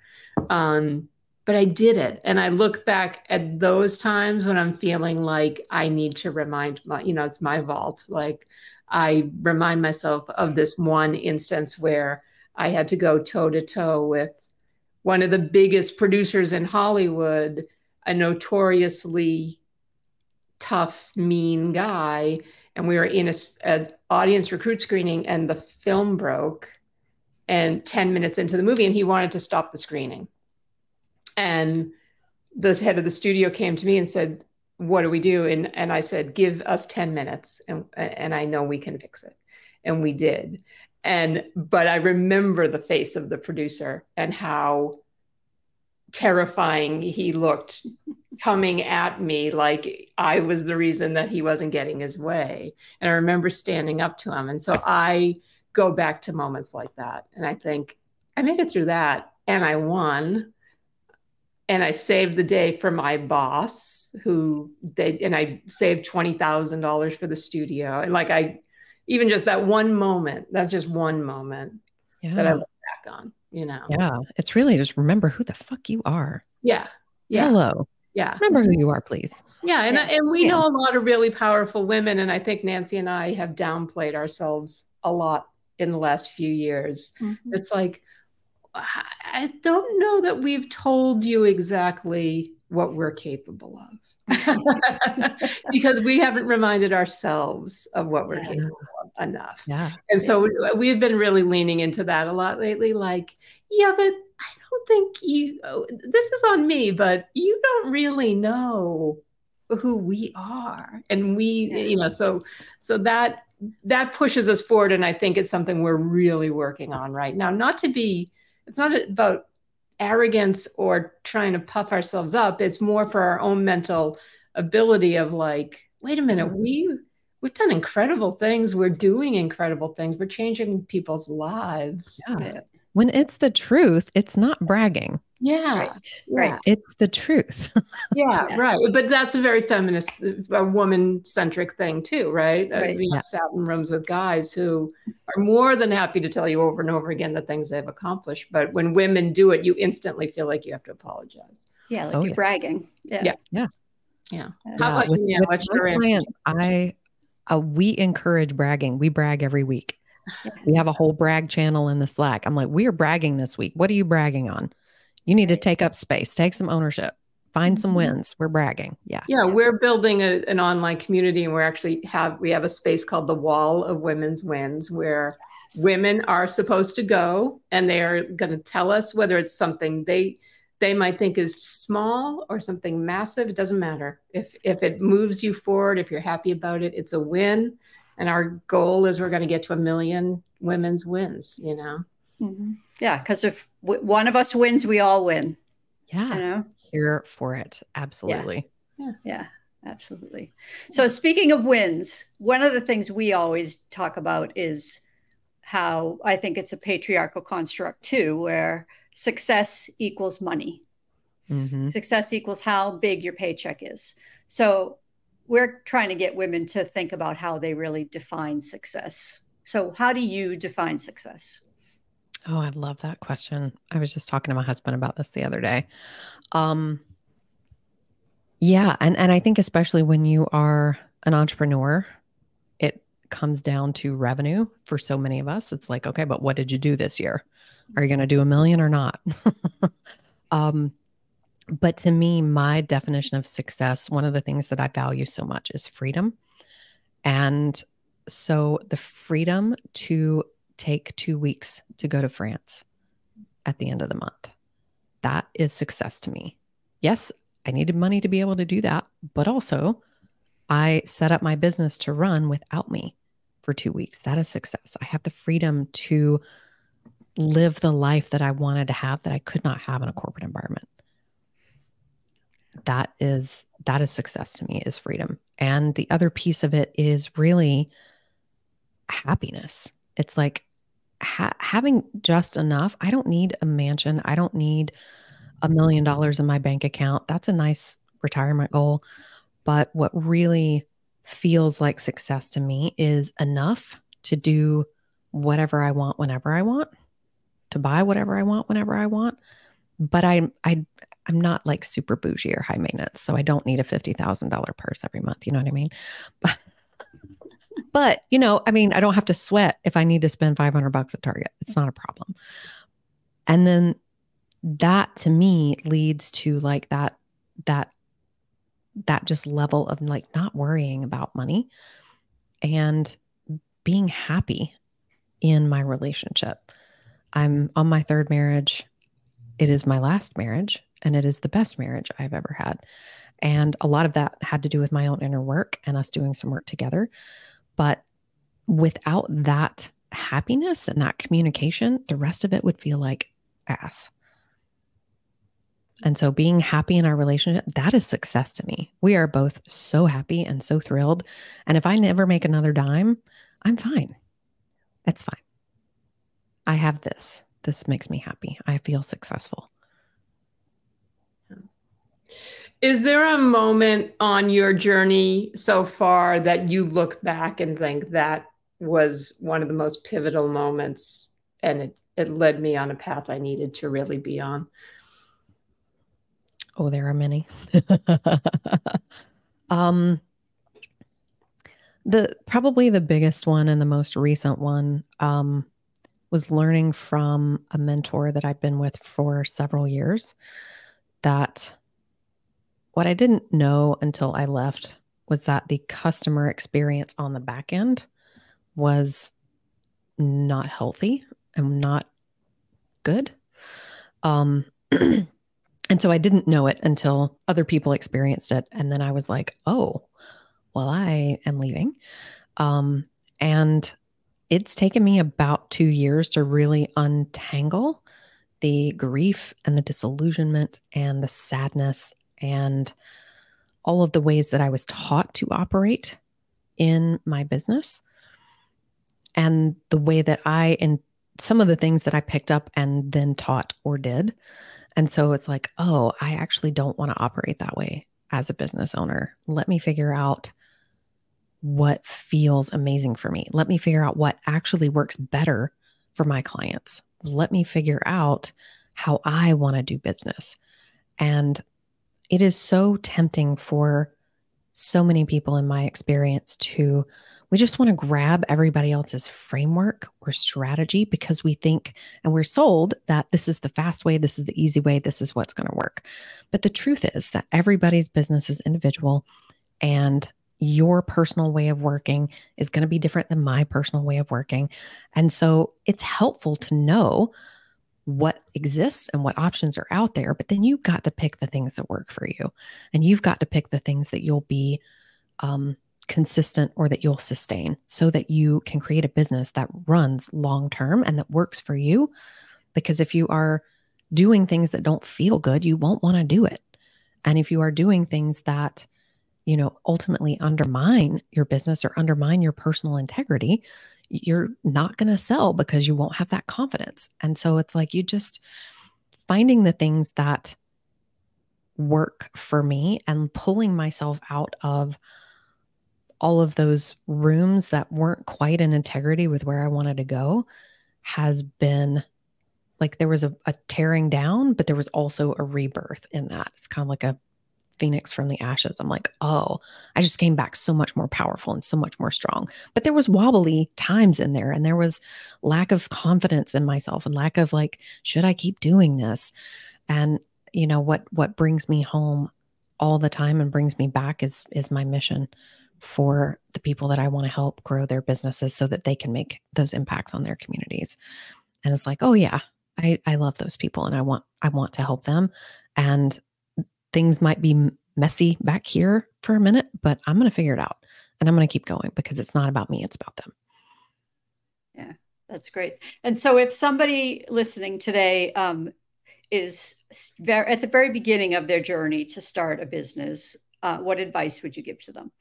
Um, but I did it. And I look back at those times when I'm feeling like I need to remind my, you know, it's my vault. Like, I remind myself of this one instance where I had to go toe to toe with one of the biggest producers in Hollywood, a notoriously tough, mean guy. And we were in a, a audience recruit screening, and the film broke. And 10 minutes into the movie, and he wanted to stop the screening. And the head of the studio came to me and said, what do we do? And and I said, give us 10 minutes and and I know we can fix it. And we did. And but I remember the face of the producer and how terrifying he looked coming at me like I was the reason that he wasn't getting his way. And I remember standing up to him. And so I go back to moments like that. And I think I made it through that and I won and I saved the day for my boss who they and I saved twenty thousand dollars for the studio. And like I even just that one moment, that's just one moment yeah. that I look back on, you know. Yeah. It's really just remember who the fuck you are. Yeah. Yeah. Hello. Yeah. Remember who you are, please. Yeah. And, yeah. and we yeah. know a lot of really powerful women. And I think Nancy and I have downplayed ourselves a lot in the last few years. Mm-hmm. It's like, I don't know that we've told you exactly what we're capable of. *laughs* because we haven't reminded ourselves of what we're yeah. capable of enough. Yeah. And so we've been really leaning into that a lot lately. Like, yeah, but I don't think you, oh, this is on me, but you don't really know who we are and we yeah. you know so so that that pushes us forward and i think it's something we're really working on right now not to be it's not about arrogance or trying to puff ourselves up. It's more for our own mental ability of like wait a minute we we've done incredible things. We're doing incredible things. We're changing people's lives. Yeah. when it's the truth it's not bragging yeah. Right. Right. It's the truth. *laughs* yeah, yeah, right. But that's a very feminist, a woman centric thing too, right? right. I've yeah. sat in rooms with guys who are more than happy to tell you over and over again the things they've accomplished. But when women do it, you instantly feel like you have to apologize. Yeah, like oh, you're yeah. bragging. Yeah. Yeah. Yeah. yeah. How about with, you? With What's your clients, I uh, we encourage bragging. We brag every week. We have a whole brag channel in the Slack. I'm like, we are bragging this week. What are you bragging on? You need to take up space, take some ownership, find some mm-hmm. wins. We're bragging. Yeah. Yeah. We're building a, an online community and we're actually have, we have a space called the Wall of Women's Wins where yes. women are supposed to go and they are going to tell us whether it's something they, they might think is small or something massive. It doesn't matter. If, if it moves you forward, if you're happy about it, it's a win. And our goal is we're going to get to a million women's wins, you know? Mm-hmm. Yeah, because if w- one of us wins, we all win. Yeah, you know? here for it. Absolutely. Yeah. yeah, yeah, absolutely. So speaking of wins, one of the things we always talk about is how I think it's a patriarchal construct too, where success equals money. Mm-hmm. Success equals how big your paycheck is. So we're trying to get women to think about how they really define success. So, how do you define success? Oh, I love that question. I was just talking to my husband about this the other day. Um yeah, and and I think especially when you are an entrepreneur, it comes down to revenue for so many of us. It's like, okay, but what did you do this year? Are you going to do a million or not? *laughs* um but to me, my definition of success, one of the things that I value so much is freedom. And so the freedom to take two weeks to go to France at the end of the month. That is success to me. Yes, I needed money to be able to do that, but also I set up my business to run without me for two weeks. That is success. I have the freedom to live the life that I wanted to have that I could not have in a corporate environment. That is that is success to me is freedom. And the other piece of it is really happiness. It's like ha- having just enough. I don't need a mansion. I don't need a million dollars in my bank account. That's a nice retirement goal. But what really feels like success to me is enough to do whatever I want whenever I want, to buy whatever I want whenever I want. But I I I'm not like super bougie or high maintenance, so I don't need a fifty thousand dollar purse every month. You know what I mean? *laughs* But but, you know, I mean, I don't have to sweat if I need to spend 500 bucks at Target. It's not a problem. And then that to me leads to like that that that just level of like not worrying about money and being happy in my relationship. I'm on my third marriage. It is my last marriage and it is the best marriage I've ever had. And a lot of that had to do with my own inner work and us doing some work together. But without that happiness and that communication, the rest of it would feel like ass. And so being happy in our relationship, that is success to me. We are both so happy and so thrilled. And if I never make another dime, I'm fine. That's fine. I have this. This makes me happy. I feel successful. Is there a moment on your journey so far that you look back and think that was one of the most pivotal moments and it, it led me on a path I needed to really be on? Oh, there are many. *laughs* um, the probably the biggest one and the most recent one um, was learning from a mentor that I've been with for several years that what I didn't know until I left was that the customer experience on the back end was not healthy and not good. Um, *clears throat* And so I didn't know it until other people experienced it. And then I was like, oh, well, I am leaving. Um, and it's taken me about two years to really untangle the grief and the disillusionment and the sadness and all of the ways that I was taught to operate in my business and the way that I and some of the things that I picked up and then taught or did and so it's like, oh, I actually don't want to operate that way as a business owner. Let me figure out what feels amazing for me. Let me figure out what actually works better for my clients. Let me figure out how I want to do business. And it is so tempting for so many people in my experience to we just want to grab everybody else's framework or strategy because we think and we're sold that this is the fast way, this is the easy way, this is what's going to work. But the truth is that everybody's business is individual and your personal way of working is going to be different than my personal way of working. And so it's helpful to know what exists and what options are out there, but then you've got to pick the things that work for you. And you've got to pick the things that you'll be um, consistent or that you'll sustain so that you can create a business that runs long term and that works for you. Because if you are doing things that don't feel good, you won't want to do it. And if you are doing things that, you know, ultimately undermine your business or undermine your personal integrity, you're not going to sell because you won't have that confidence. And so it's like you just finding the things that work for me and pulling myself out of all of those rooms that weren't quite in integrity with where I wanted to go has been like there was a, a tearing down, but there was also a rebirth in that. It's kind of like a phoenix from the ashes. I'm like, oh, I just came back so much more powerful and so much more strong. But there was wobbly times in there and there was lack of confidence in myself and lack of like, should I keep doing this? And you know what what brings me home all the time and brings me back is is my mission for the people that I want to help grow their businesses so that they can make those impacts on their communities. And it's like, oh yeah, I, I love those people and I want I want to help them. And things might be messy back here for a minute, but I'm going to figure it out and I'm going to keep going because it's not about me, it's about them. Yeah, that's great. And so if somebody listening today um, is very, at the very beginning of their journey to start a business, uh, what advice would you give to them?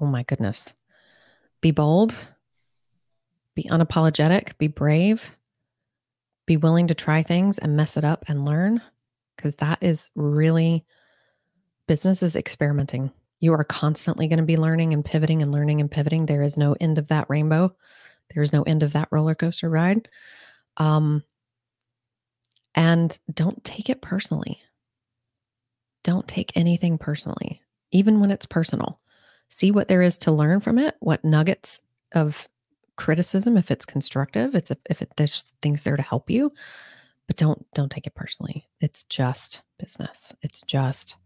Oh my goodness. Be bold, be unapologetic, be brave, be willing to try things and mess it up and learn because that is really business is experimenting. You are constantly going to be learning and pivoting and learning and pivoting. There is no end of that rainbow. There is no end of that roller coaster ride. Um, and don't take it personally. Don't take anything personally, even when it's personal see what there is to learn from it, what nuggets of criticism, if it's constructive, it's a, if it, there's things there to help you, but don't don't take it personally. It's just business. It's just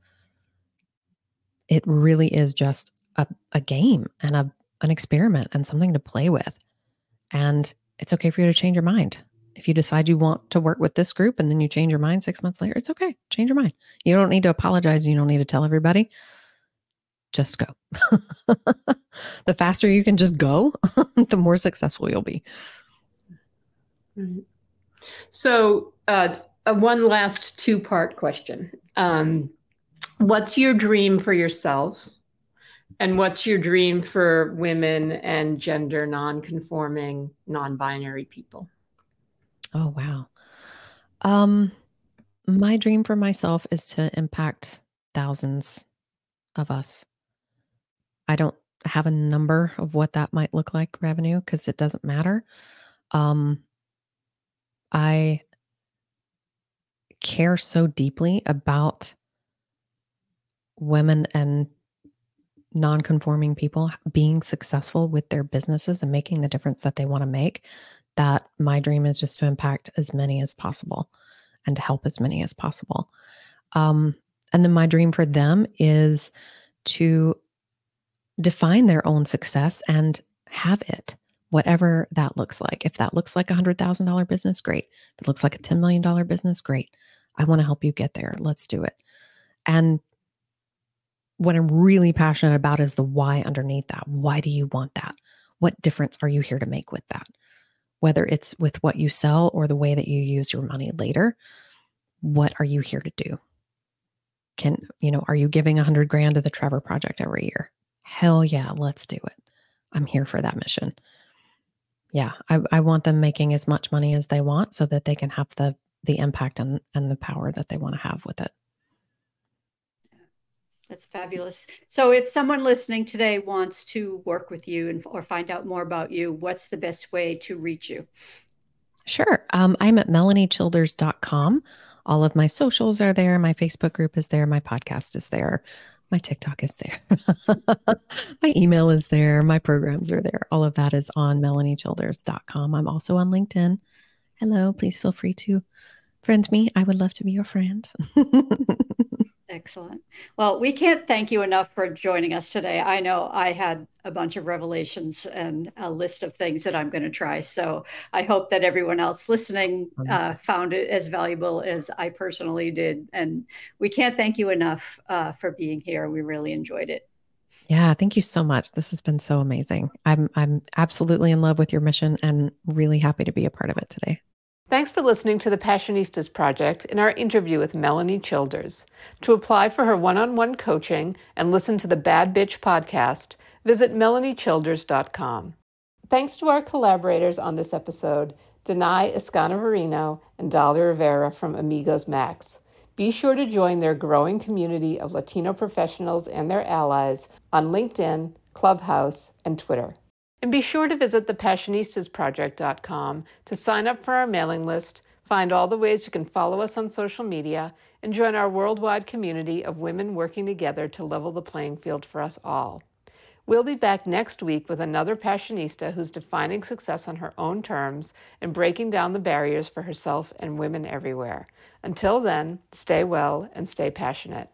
it really is just a, a game and a an experiment and something to play with. And it's okay for you to change your mind. If you decide you want to work with this group and then you change your mind six months later, it's okay. Change your mind. You don't need to apologize. You don't need to tell everybody just go. *laughs* the faster you can just go, *laughs* the more successful you'll be. Mm-hmm. So, uh, one last two part question. Um, what's your dream for yourself? And what's your dream for women and gender non-conforming, non-binary people? Oh wow. Um my dream for myself is to impact thousands of us I don't have a number of what that might look like revenue because it doesn't matter. Um, I care so deeply about women and non-conforming people being successful with their businesses and making the difference that they want to make that my dream is just to impact as many as possible and to help as many as possible. Um, and then my dream for them is to define their own success and have it, whatever that looks like. If that looks like a $100,000 business, great. If it looks like a $10 million business, great. I want to help you get there. Let's do it. And what I'm really passionate about is the why underneath that. Why do you want that? What difference are you here to make with that? Whether it's with what you sell or the way that you use your money later, what are you here to do? Can, you know, are you giving a hundred grand to the Trevor Project every year? Hell yeah, let's do it. I'm here for that mission. Yeah, I, I want them making as much money as they want so that they can have the the impact and, and the power that they want to have with it. That's fabulous. So, if someone listening today wants to work with you and, or find out more about you, what's the best way to reach you? Sure. Um, I'm at melaniechilders.com. All of my socials are there. My Facebook group is there. My podcast is there. My TikTok is there. *laughs* my email is there. My programs are there. All of that is on melaniechilders.com. I'm also on LinkedIn. Hello. Please feel free to friend me. I would love to be your friend. *laughs* Excellent. Well, we can't thank you enough for joining us today. I know I had a bunch of revelations and a list of things that I'm going to try. So I hope that everyone else listening uh, found it as valuable as I personally did. And we can't thank you enough uh, for being here. We really enjoyed it. Yeah, thank you so much. This has been so amazing. I'm I'm absolutely in love with your mission and really happy to be a part of it today. Thanks for listening to the Passionistas Project in our interview with Melanie Childers. To apply for her one on one coaching and listen to the Bad Bitch podcast, visit melaniechilders.com. Thanks to our collaborators on this episode, Denai Escanavarino and Dahlia Rivera from Amigos Max. Be sure to join their growing community of Latino professionals and their allies on LinkedIn, Clubhouse, and Twitter. And be sure to visit thepassionistasproject.com to sign up for our mailing list, find all the ways you can follow us on social media, and join our worldwide community of women working together to level the playing field for us all. We'll be back next week with another Passionista who's defining success on her own terms and breaking down the barriers for herself and women everywhere. Until then, stay well and stay passionate.